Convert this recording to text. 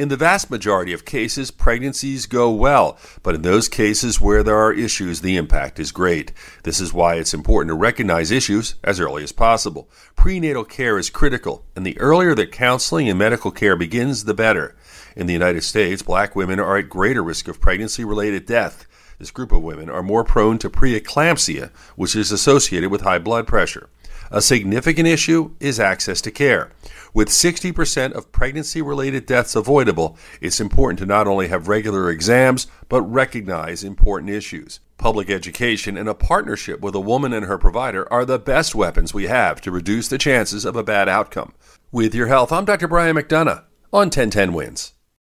In the vast majority of cases, pregnancies go well, but in those cases where there are issues, the impact is great. This is why it's important to recognize issues as early as possible. Prenatal care is critical, and the earlier that counseling and medical care begins, the better. In the United States, black women are at greater risk of pregnancy related death. This group of women are more prone to preeclampsia, which is associated with high blood pressure. A significant issue is access to care. With 60% of pregnancy related deaths avoidable, it's important to not only have regular exams, but recognize important issues. Public education and a partnership with a woman and her provider are the best weapons we have to reduce the chances of a bad outcome. With your health, I'm Dr. Brian McDonough on 1010 Wins.